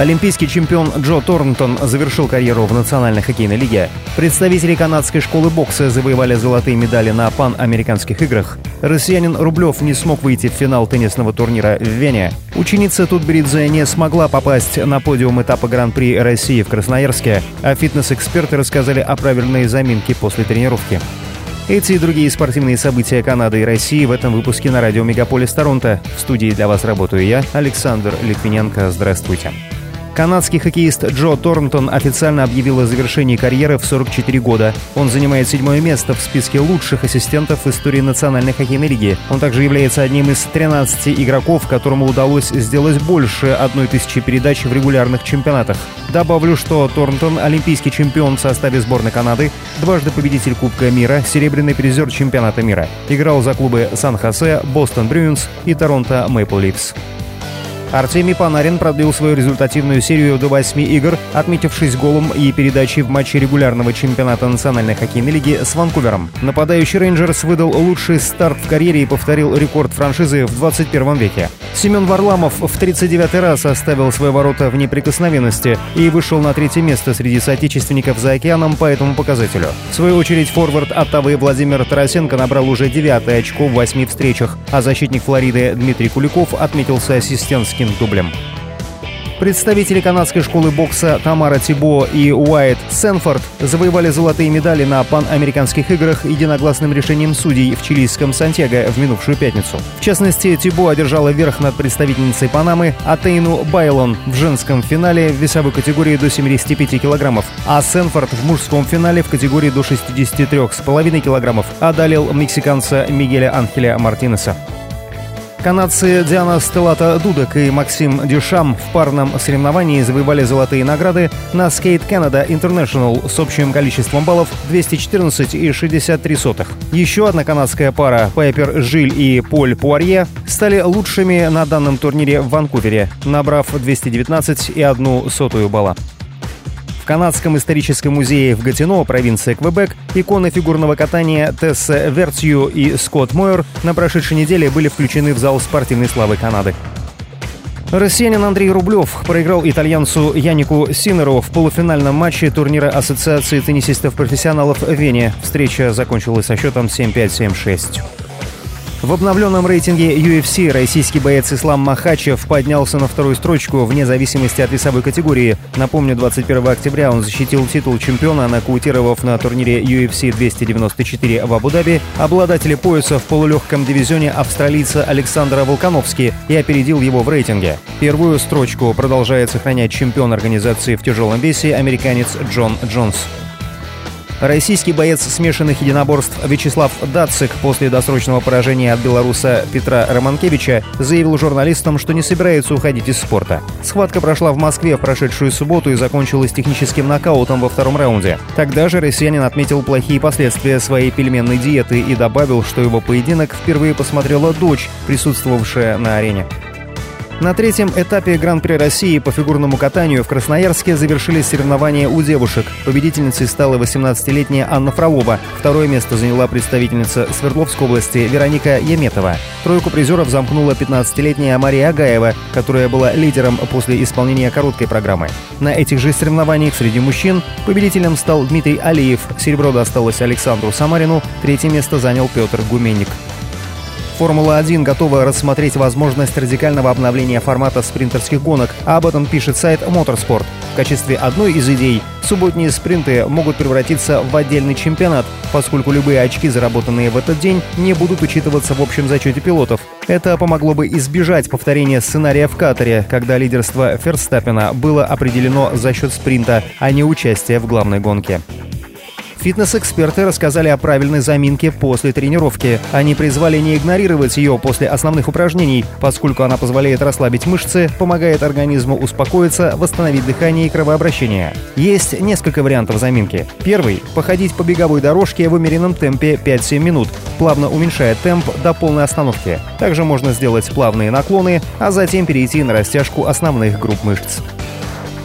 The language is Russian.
Олимпийский чемпион Джо Торнтон завершил карьеру в Национальной хоккейной лиге. Представители канадской школы бокса завоевали золотые медали на пан-американских играх. Россиянин Рублев не смог выйти в финал теннисного турнира в Вене. Ученица Тутберидзе не смогла попасть на подиум этапа Гран-при России в Красноярске, а фитнес-эксперты рассказали о правильной заминке после тренировки. Эти и другие спортивные события Канады и России в этом выпуске на радио Мегаполис Торонто. В студии для вас работаю я, Александр Литвиненко. Здравствуйте. Канадский хоккеист Джо Торнтон официально объявил о завершении карьеры в 44 года. Он занимает седьмое место в списке лучших ассистентов в истории Национальной хоккейной лиги. Он также является одним из 13 игроков, которому удалось сделать больше одной тысячи передач в регулярных чемпионатах. Добавлю, что Торнтон – олимпийский чемпион в составе сборной Канады, дважды победитель Кубка мира, серебряный призер чемпионата мира. Играл за клубы Сан-Хосе, Бостон Брюинс и Торонто Мэйпл Ливс. Артемий Панарин продлил свою результативную серию до 8 игр, отметившись голом и передачей в матче регулярного чемпионата Национальной хоккейной лиги с Ванкувером. Нападающий Рейнджерс выдал лучший старт в карьере и повторил рекорд франшизы в 21 веке. Семен Варламов в 39 раз оставил свои ворота в неприкосновенности и вышел на третье место среди соотечественников за океаном по этому показателю. В свою очередь форвард Оттавы Владимир Тарасенко набрал уже девятое очко в восьми встречах, а защитник Флориды Дмитрий Куликов отметился ассистентским мужским дублем. Представители канадской школы бокса Тамара Тибо и Уайт Сенфорд завоевали золотые медали на панамериканских играх единогласным решением судей в чилийском Сантьяго в минувшую пятницу. В частности, Тибо одержала верх над представительницей Панамы Атейну Байлон в женском финале в весовой категории до 75 килограммов, а Сенфорд в мужском финале в категории до 63,5 килограммов одолел мексиканца Мигеля Анхеля Мартинеса. Канадцы Диана Стеллата Дудок и Максим Дюшам в парном соревновании завоевали золотые награды на Skate Canada International с общим количеством баллов 214,63. Еще одна канадская пара Пайпер Жиль и Поль Пуарье стали лучшими на данном турнире в Ванкувере, набрав 219 и одну сотую балла. Канадском историческом музее в Гатино, провинция Квебек, иконы фигурного катания Тесса Вертью и Скотт Мойер на прошедшей неделе были включены в зал спортивной славы Канады. Россиянин Андрей Рублев проиграл итальянцу Янику Синеру в полуфинальном матче турнира Ассоциации теннисистов-профессионалов в Вене. Встреча закончилась со счетом 7-5-7-6. В обновленном рейтинге UFC российский боец Ислам Махачев поднялся на вторую строчку вне зависимости от весовой категории. Напомню, 21 октября он защитил титул чемпиона, нокаутировав на турнире UFC 294 в Абу-Даби обладателя пояса в полулегком дивизионе австралийца Александра Волконовски и опередил его в рейтинге. Первую строчку продолжает сохранять чемпион организации в тяжелом весе американец Джон Джонс. Российский боец смешанных единоборств Вячеслав Дацик после досрочного поражения от белоруса Петра Романкевича заявил журналистам, что не собирается уходить из спорта. Схватка прошла в Москве в прошедшую субботу и закончилась техническим нокаутом во втором раунде. Тогда же россиянин отметил плохие последствия своей пельменной диеты и добавил, что его поединок впервые посмотрела дочь, присутствовавшая на арене. На третьем этапе Гран-при России по фигурному катанию в Красноярске завершились соревнования у девушек. Победительницей стала 18-летняя Анна Фролова. Второе место заняла представительница Свердловской области Вероника Еметова. Тройку призеров замкнула 15-летняя Мария Агаева, которая была лидером после исполнения короткой программы. На этих же соревнованиях среди мужчин победителем стал Дмитрий Алиев. Серебро досталось Александру Самарину, третье место занял Петр Гуменник. Формула-1 готова рассмотреть возможность радикального обновления формата спринтерских гонок, об этом пишет сайт Motorsport. В качестве одной из идей субботние спринты могут превратиться в отдельный чемпионат, поскольку любые очки, заработанные в этот день, не будут учитываться в общем зачете пилотов. Это помогло бы избежать повторения сценария в Катаре, когда лидерство Ферстаппена было определено за счет спринта, а не участия в главной гонке. Фитнес-эксперты рассказали о правильной заминке после тренировки. Они призвали не игнорировать ее после основных упражнений, поскольку она позволяет расслабить мышцы, помогает организму успокоиться, восстановить дыхание и кровообращение. Есть несколько вариантов заминки. Первый – походить по беговой дорожке в умеренном темпе 5-7 минут, плавно уменьшая темп до полной остановки. Также можно сделать плавные наклоны, а затем перейти на растяжку основных групп мышц.